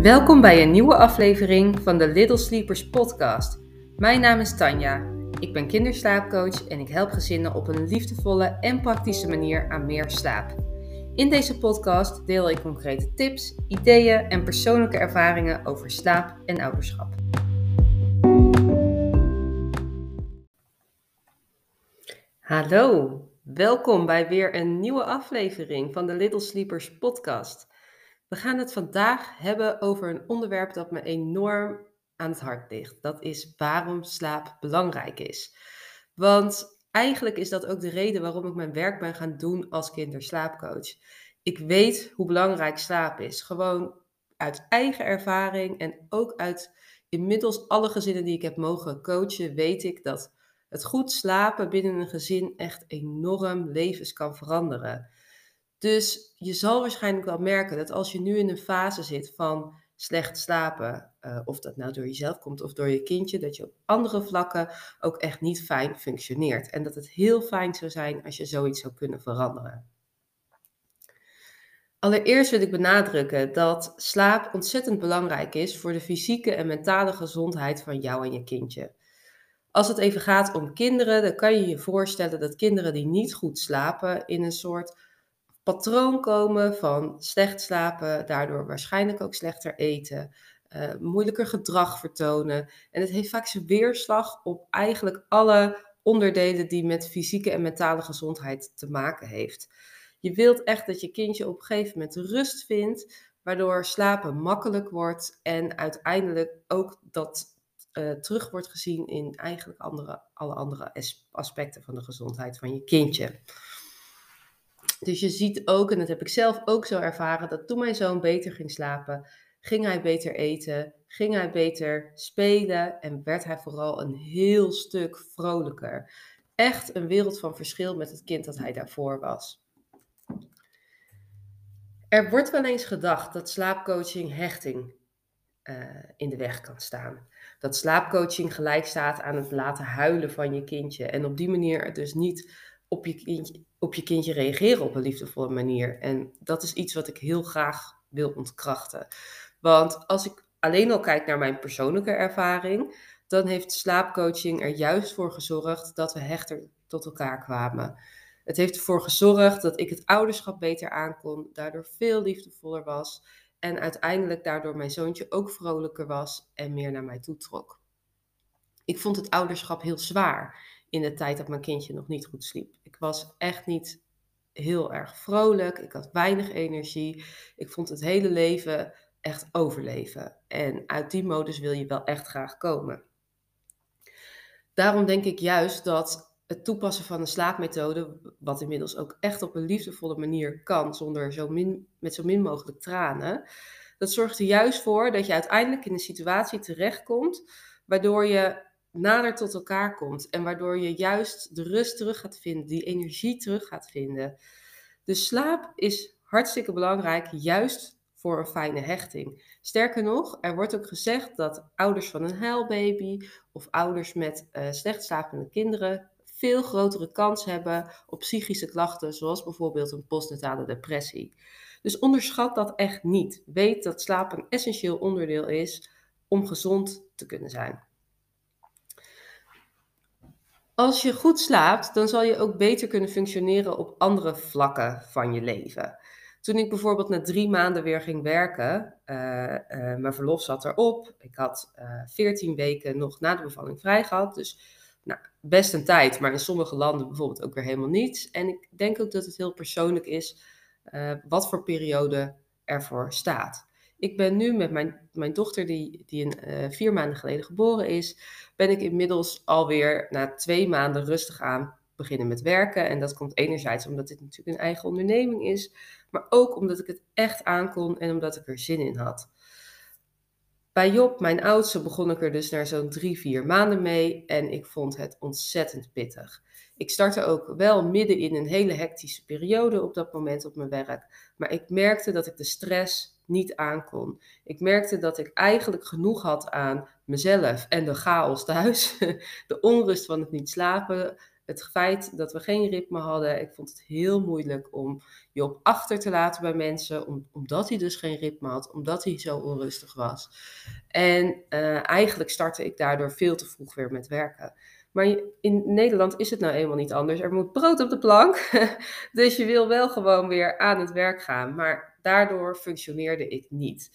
Welkom bij een nieuwe aflevering van de Little Sleepers podcast. Mijn naam is Tanja. Ik ben kinderslaapcoach en ik help gezinnen op een liefdevolle en praktische manier aan meer slaap. In deze podcast deel ik concrete tips, ideeën en persoonlijke ervaringen over slaap en ouderschap. Hallo, welkom bij weer een nieuwe aflevering van de Little Sleepers podcast. We gaan het vandaag hebben over een onderwerp dat me enorm aan het hart ligt. Dat is waarom slaap belangrijk is. Want eigenlijk is dat ook de reden waarom ik mijn werk ben gaan doen als kinderslaapcoach. Ik weet hoe belangrijk slaap is. Gewoon uit eigen ervaring en ook uit inmiddels alle gezinnen die ik heb mogen coachen, weet ik dat het goed slapen binnen een gezin echt enorm levens kan veranderen. Dus je zal waarschijnlijk wel merken dat als je nu in een fase zit van slecht slapen, uh, of dat nou door jezelf komt of door je kindje, dat je op andere vlakken ook echt niet fijn functioneert. En dat het heel fijn zou zijn als je zoiets zou kunnen veranderen. Allereerst wil ik benadrukken dat slaap ontzettend belangrijk is voor de fysieke en mentale gezondheid van jou en je kindje. Als het even gaat om kinderen, dan kan je je voorstellen dat kinderen die niet goed slapen in een soort patroon komen van slecht slapen, daardoor waarschijnlijk ook slechter eten, uh, moeilijker gedrag vertonen. En het heeft vaak zijn weerslag op eigenlijk alle onderdelen die met fysieke en mentale gezondheid te maken heeft. Je wilt echt dat je kindje op een gegeven moment rust vindt, waardoor slapen makkelijk wordt en uiteindelijk ook dat uh, terug wordt gezien in eigenlijk andere, alle andere aspecten van de gezondheid van je kindje. Dus je ziet ook, en dat heb ik zelf ook zo ervaren, dat toen mijn zoon beter ging slapen, ging hij beter eten, ging hij beter spelen en werd hij vooral een heel stuk vrolijker. Echt een wereld van verschil met het kind dat hij daarvoor was. Er wordt wel eens gedacht dat slaapcoaching hechting uh, in de weg kan staan. Dat slaapcoaching gelijk staat aan het laten huilen van je kindje en op die manier dus niet op je, kindje, op je kindje reageren op een liefdevolle manier. En dat is iets wat ik heel graag wil ontkrachten. Want als ik alleen al kijk naar mijn persoonlijke ervaring, dan heeft slaapcoaching er juist voor gezorgd dat we hechter tot elkaar kwamen. Het heeft ervoor gezorgd dat ik het ouderschap beter aankon, daardoor veel liefdevoller was en uiteindelijk daardoor mijn zoontje ook vrolijker was en meer naar mij toe trok. Ik vond het ouderschap heel zwaar in de tijd dat mijn kindje nog niet goed sliep. Ik was echt niet heel erg vrolijk. Ik had weinig energie. Ik vond het hele leven echt overleven. En uit die modus wil je wel echt graag komen. Daarom denk ik juist dat het toepassen van een slaapmethode, wat inmiddels ook echt op een liefdevolle manier kan, zonder zo min, met zo min mogelijk tranen, dat zorgt er juist voor dat je uiteindelijk in een situatie terechtkomt waardoor je nader tot elkaar komt. En waardoor je juist de rust terug gaat vinden, die energie terug gaat vinden. Dus slaap is hartstikke belangrijk, juist voor een fijne hechting. Sterker nog, er wordt ook gezegd dat ouders van een huilbaby of ouders met uh, slecht slapende kinderen veel grotere kans hebben op psychische klachten, zoals bijvoorbeeld een postnatale depressie. Dus onderschat dat echt niet. Weet dat slaap een essentieel onderdeel is om gezond te kunnen zijn. Als je goed slaapt, dan zal je ook beter kunnen functioneren op andere vlakken van je leven. Toen ik bijvoorbeeld na drie maanden weer ging werken, uh, uh, mijn verlof zat erop. Ik had uh, eh, 14 weken nog na de bevalling vrij gehad. Dus nou, best een tijd, maar in sommige landen bijvoorbeeld ook weer helemaal niets. En ik denk ook dat het heel persoonlijk is wat voor periode ervoor staat. Ik ben nu met mijn, mijn dochter, die, die een, uh, vier maanden geleden geboren is, ben ik inmiddels alweer na twee maanden rustig aan beginnen met werken. En dat komt enerzijds omdat dit natuurlijk een eigen onderneming is, maar ook omdat ik het echt aankon en omdat ik er zin in had. Bij Job, mijn oudste, begon ik er dus na zo'n drie, vier maanden mee en ik vond het ontzettend pittig. Ik startte ook wel midden in een hele hectische periode op dat moment op mijn werk, maar ik merkte dat ik de stress niet aankon. Ik merkte dat ik eigenlijk genoeg had aan mezelf en de chaos thuis, de onrust van het niet slapen, Het feit dat we geen ritme hadden, ik vond het heel moeilijk om je op achter te laten bij mensen, omdat hij dus geen ritme had, omdat hij zo onrustig was. En uh, eigenlijk startte ik daardoor veel te vroeg weer met werken. Maar in Nederland is het nou eenmaal niet anders. Er moet brood op de plank. dus je wil wel gewoon weer aan het werk gaan. Maar daardoor functioneerde ik niet.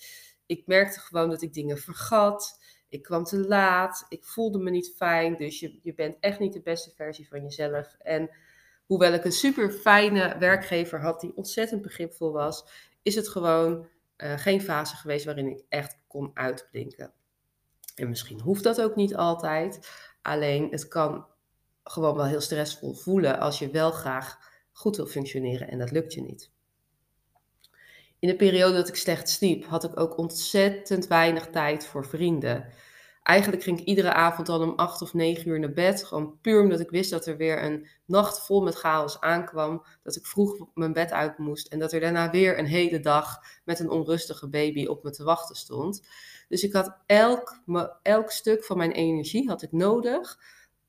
Ik merkte gewoon dat ik dingen vergat. Ik kwam te laat. Ik voelde me niet fijn. Dus je, je bent echt niet de beste versie van jezelf. En hoewel ik een super fijne werkgever had die ontzettend begripvol was, is het gewoon uh, geen fase geweest waarin ik echt kon uitblinken. En misschien hoeft dat ook niet altijd. Alleen het kan gewoon wel heel stressvol voelen als je wel graag goed wil functioneren en dat lukt je niet. In de periode dat ik slecht sliep, had ik ook ontzettend weinig tijd voor vrienden. Eigenlijk ging ik iedere avond dan om acht of negen uur naar bed. Gewoon puur omdat ik wist dat er weer een nacht vol met chaos aankwam. Dat ik vroeg mijn bed uit moest. En dat er daarna weer een hele dag met een onrustige baby op me te wachten stond. Dus ik had elk, elk stuk van mijn energie had ik nodig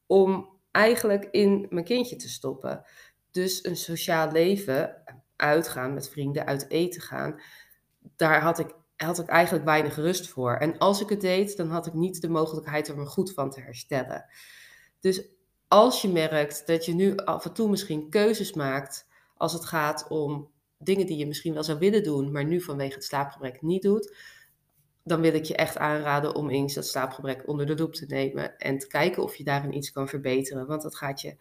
om eigenlijk in mijn kindje te stoppen. Dus een sociaal leven, uitgaan met vrienden, uit eten gaan, daar had ik, had ik eigenlijk weinig rust voor. En als ik het deed, dan had ik niet de mogelijkheid om er goed van te herstellen. Dus als je merkt dat je nu af en toe misschien keuzes maakt als het gaat om dingen die je misschien wel zou willen doen, maar nu vanwege het slaapgebrek niet doet, dan wil ik je echt aanraden om eens dat slaapgebrek onder de loep te nemen en te kijken of je daarin iets kan verbeteren. Want dat gaat je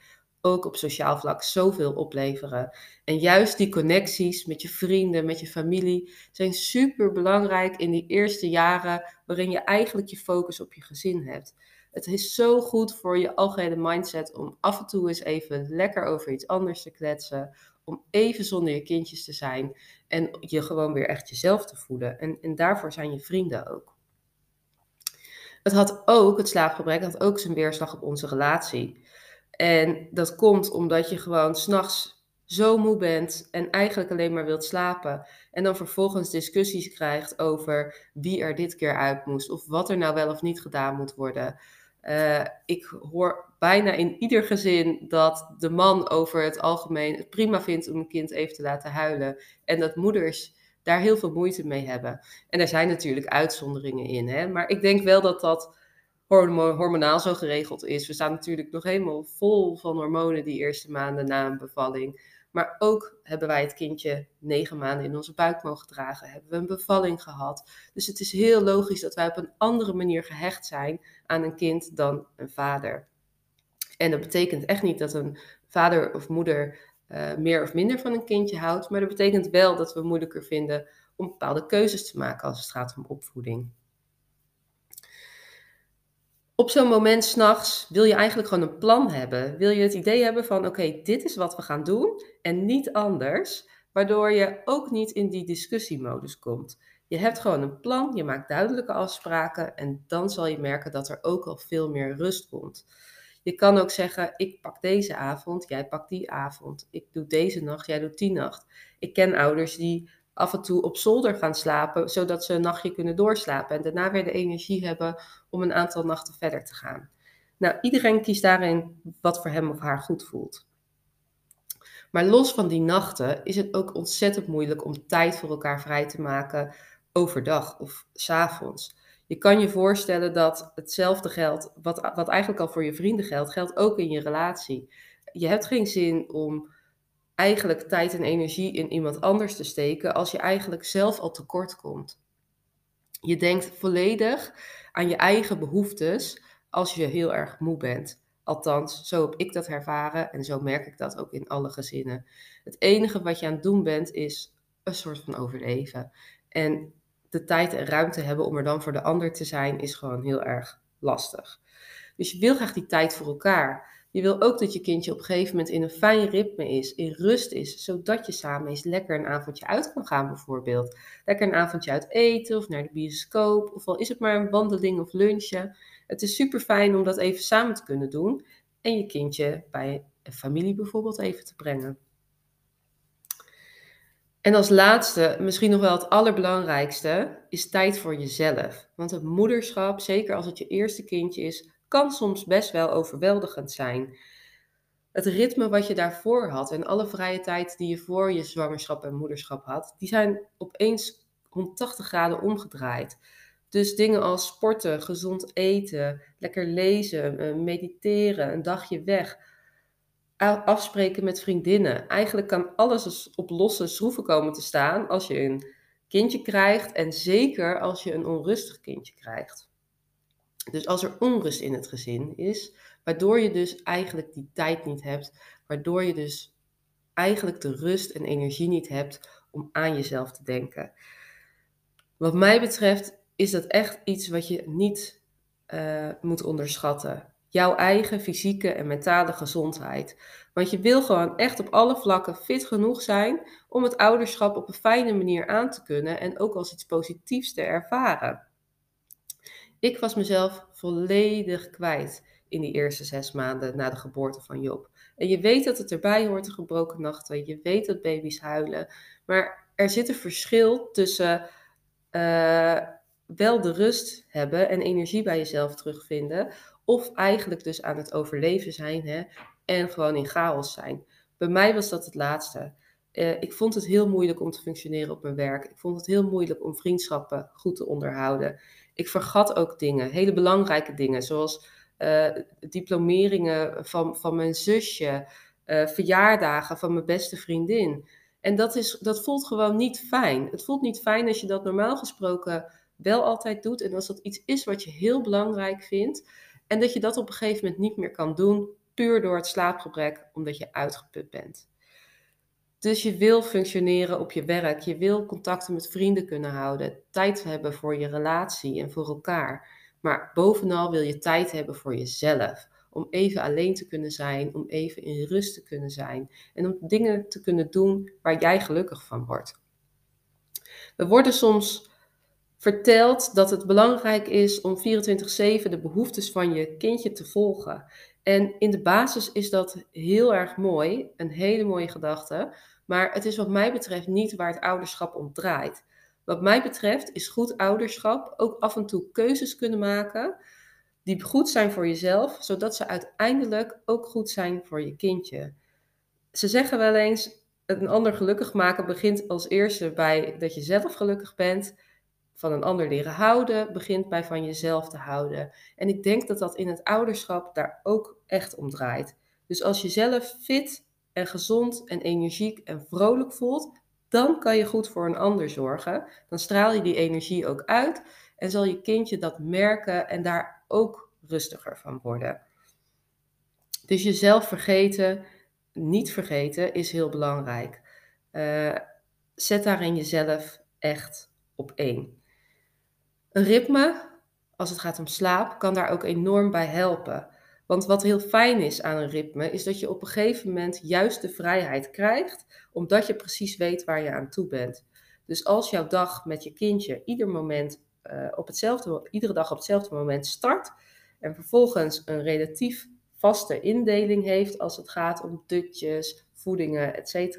ook op sociaal vlak zoveel opleveren. En juist die connecties met je vrienden, met je familie, zijn super belangrijk in die eerste jaren waarin je eigenlijk je focus op je gezin hebt. Het is zo goed voor je algehele mindset om af en toe eens even lekker over iets anders te kletsen. Om even zonder je kindjes te zijn en je gewoon weer echt jezelf te voelen. En, en daarvoor zijn je vrienden ook. Het had ook, het slaapgebrek had ook zijn weerslag op onze relatie. En dat komt omdat je gewoon s'nachts zo moe bent en eigenlijk alleen maar wilt slapen. En dan vervolgens discussies krijgt over wie er dit keer uit moest. Of wat er nou wel of niet gedaan moet worden. Uh, ik hoor bijna in ieder gezin dat de man over het algemeen het prima vindt om een kind even te laten huilen. En dat moeders daar heel veel moeite mee hebben. En er zijn natuurlijk uitzonderingen in. Hè? Maar ik denk wel dat dat hormonaal zo geregeld is. We staan natuurlijk nog helemaal vol van hormonen die eerste maanden na een bevalling. Maar ook hebben wij het kindje negen maanden in onze buik mogen dragen. Hebben we een bevalling gehad. Dus het is heel logisch dat wij op een andere manier gehecht zijn aan een kind dan een vader. En dat betekent echt niet dat een vader of moeder uh, meer of minder van een kindje houdt. Maar dat betekent wel dat we moeilijker vinden om bepaalde keuzes te maken als het gaat om opvoeding op zo'n moment s'nachts wil je eigenlijk gewoon een plan hebben. Wil je het idee hebben van oké, dit is wat we gaan doen en niet anders. Waardoor je ook niet in die discussiemodus komt. Je hebt gewoon een plan, je maakt duidelijke afspraken en dan zal je merken dat er ook al veel meer rust komt. Je kan ook zeggen, ik pak deze avond, jij pakt die avond. Ik doe deze nacht, jij doet die nacht. Ik ken ouders die af en toe op zolder gaan slapen, zodat ze een nachtje kunnen doorslapen en daarna weer de energie hebben om een aantal nachten verder te gaan. Nou, iedereen kiest daarin wat voor hem of haar goed voelt. Maar los van die nachten is het ook ontzettend moeilijk om tijd voor elkaar vrij te maken overdag of s avonds. Je kan je voorstellen dat hetzelfde geldt, wat, wat eigenlijk al voor je vrienden geldt, geldt ook in je relatie. Je hebt geen zin om eigenlijk tijd en energie in iemand anders te steken als je eigenlijk zelf al tekort komt. Je denkt volledig aan je eigen behoeftes als je heel erg moe bent. Althans, zo heb ik dat ervaren en zo merk ik dat ook in alle gezinnen. Het enige wat je aan het doen bent is een soort van overleven. En de tijd en ruimte hebben om er dan voor de ander te zijn is gewoon heel erg lastig. Dus je wil graag die tijd voor elkaar. Je wil ook dat je kindje op een gegeven moment in een fijn ritme is, in rust is, zodat je samen eens lekker een avondje uit kan gaan bijvoorbeeld. Lekker een avondje uit eten of naar de bioscoop, of al is het maar een wandeling of lunchen. Het is super fijn om dat even samen te kunnen doen en je kindje bij een familie bijvoorbeeld even te brengen. En als laatste, misschien nog wel het allerbelangrijkste, is tijd voor jezelf. Want het moederschap, zeker als het je eerste kindje is, kan soms best wel overweldigend zijn. het ritme wat je daarvoor had en alle vrije tijd die je voor je zwangerschap en moederschap had, die zijn opeens 180 graden omgedraaid. Dus dingen als sporten, gezond eten, lekker lezen, eh, mediteren, een dagje weg, afspreken met vriendinnen. Eigenlijk kan alles op losse schroeven komen te staan als je een kindje krijgt en zeker als je een onrustig kindje krijgt. Dus als er onrust in het gezin is, waardoor je dus eigenlijk die tijd niet hebt, waardoor je dus eigenlijk de rust en energie niet hebt om aan jezelf te denken. Wat mij betreft is dat echt iets wat je niet uh, moet onderschatten. Jouw eigen fysieke en mentale gezondheid. Want je wil gewoon echt op alle vlakken fit genoeg zijn om het ouderschap op een fijne manier aan te kunnen en ook als iets positiefs te ervaren. Ik was mezelf volledig kwijt in die eerste zes maanden na de geboorte van Job. En je weet dat het erbij hoort, de gebroken nachten. Je weet dat baby's huilen. Maar er zit een verschil tussen uh, wel de rust hebben en energie bij jezelf terugvinden. Of eigenlijk dus aan het overleven zijn hè, en gewoon in chaos zijn. Bij mij was dat het laatste. Uh, ik vond het heel moeilijk om te functioneren op mijn werk. Ik vond het heel moeilijk om vriendschappen goed te onderhouden. Ik vergat ook dingen, hele belangrijke dingen, zoals uh, diplomeringen van, van mijn zusje, uh, verjaardagen van mijn beste vriendin. En dat, is, dat voelt gewoon niet fijn. Het voelt niet fijn als je dat normaal gesproken wel altijd doet. En als dat iets is wat je heel belangrijk vindt. En dat je dat op een gegeven moment niet meer kan doen, puur door het slaapgebrek, omdat je uitgeput bent. Dus je wil functioneren op je werk, je wil contacten met vrienden kunnen houden, tijd hebben voor je relatie en voor elkaar. Maar bovenal wil je tijd hebben voor jezelf. Om even alleen te kunnen zijn, om even in rust te kunnen zijn. En om dingen te kunnen doen waar jij gelukkig van wordt. We worden soms verteld dat het belangrijk is om 24/7 de behoeftes van je kindje te volgen. En in de basis is dat heel erg mooi, een hele mooie gedachte. Maar het is wat mij betreft niet waar het ouderschap om draait. Wat mij betreft is goed ouderschap ook af en toe keuzes kunnen maken die goed zijn voor jezelf, zodat ze uiteindelijk ook goed zijn voor je kindje. Ze zeggen wel eens, een ander gelukkig maken begint als eerste bij dat je zelf gelukkig bent. Van een ander leren houden begint bij van jezelf te houden. En ik denk dat dat in het ouderschap daar ook echt om draait. Dus als je zelf fit en gezond en energiek en vrolijk voelt, dan kan je goed voor een ander zorgen. Dan straal je die energie ook uit en zal je kindje dat merken en daar ook rustiger van worden. Dus jezelf vergeten, niet vergeten, is heel belangrijk. Uh, zet daarin jezelf echt op één. Een ritme, als het gaat om slaap, kan daar ook enorm bij helpen. Want wat heel fijn is aan een ritme, is dat je op een gegeven moment juist de vrijheid krijgt, omdat je precies weet waar je aan toe bent. Dus als jouw dag met je kindje ieder moment, uh, op hetzelfde, iedere dag op hetzelfde moment start en vervolgens een relatief vaste indeling heeft als het gaat om dutjes, voedingen, etc.,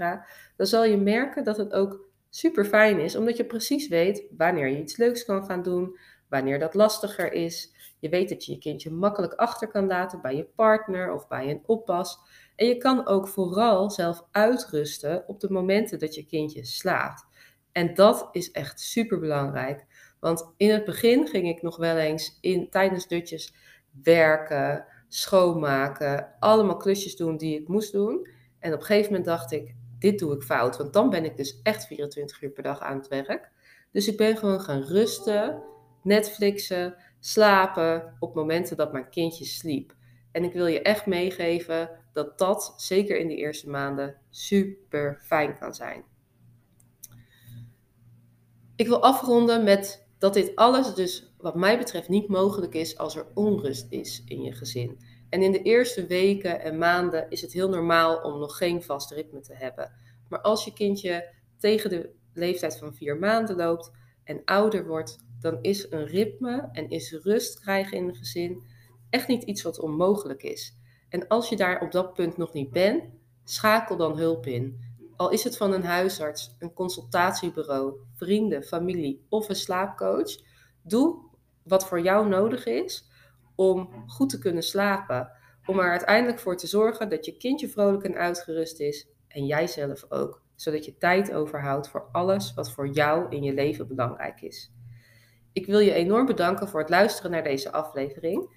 dan zal je merken dat het ook super fijn is, omdat je precies weet wanneer je iets leuks kan gaan doen, wanneer dat lastiger is. Je weet dat je je kindje makkelijk achter kan laten bij je partner of bij een oppas. En je kan ook vooral zelf uitrusten op de momenten dat je kindje slaapt. En dat is echt super belangrijk. Want in het begin ging ik nog wel eens in, tijdens dutjes werken, schoonmaken, allemaal klusjes doen die ik moest doen. En op een gegeven moment dacht ik, dit doe ik fout. Want dan ben ik dus echt 24 uur per dag aan het werk. Dus ik ben gewoon gaan rusten, Netflixen, slapen op momenten dat mijn kindje sliep. En ik wil je echt meegeven dat dat, zeker in de eerste maanden, super fijn kan zijn. Ik wil afronden met dat dit alles dus wat mij betreft niet mogelijk is als er onrust is in je gezin. En in de eerste weken en maanden is het heel normaal om nog geen vast ritme te hebben. Maar als je kindje tegen de leeftijd van vier maanden loopt en ouder wordt, dan is een ritme en is rust krijgen in een gezin echt niet iets wat onmogelijk is. En als je daar op dat punt nog niet bent, schakel dan hulp in. Al is het van een huisarts, een consultatiebureau, vrienden, familie of een slaapcoach. Doe wat voor jou nodig is om goed te kunnen slapen. om er uiteindelijk voor te zorgen dat je kindje vrolijk en uitgerust is en jij zelf ook, zodat je tijd overhoudt voor alles wat voor jou in je leven belangrijk is. Ik wil je enorm bedanken voor het luisteren naar deze aflevering.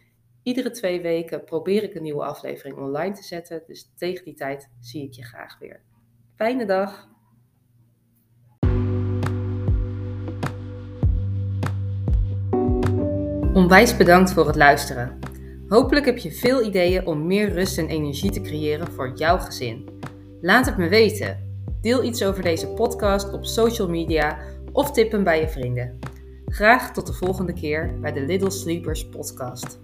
Iedere twee weken probeer ik een nieuwe aflevering online te zetten, dus tegen die tijd zie ik je graag weer. Fijne dag! Onwijs bedankt voor het luisteren. Hopelijk heb je veel ideeën om meer rust en energie te creëren voor jouw gezin. Laat het me weten. Deel iets over deze podcast op social media of tip hem bij je vrienden. Graag tot de volgende keer bij de Little Sleepers podcast.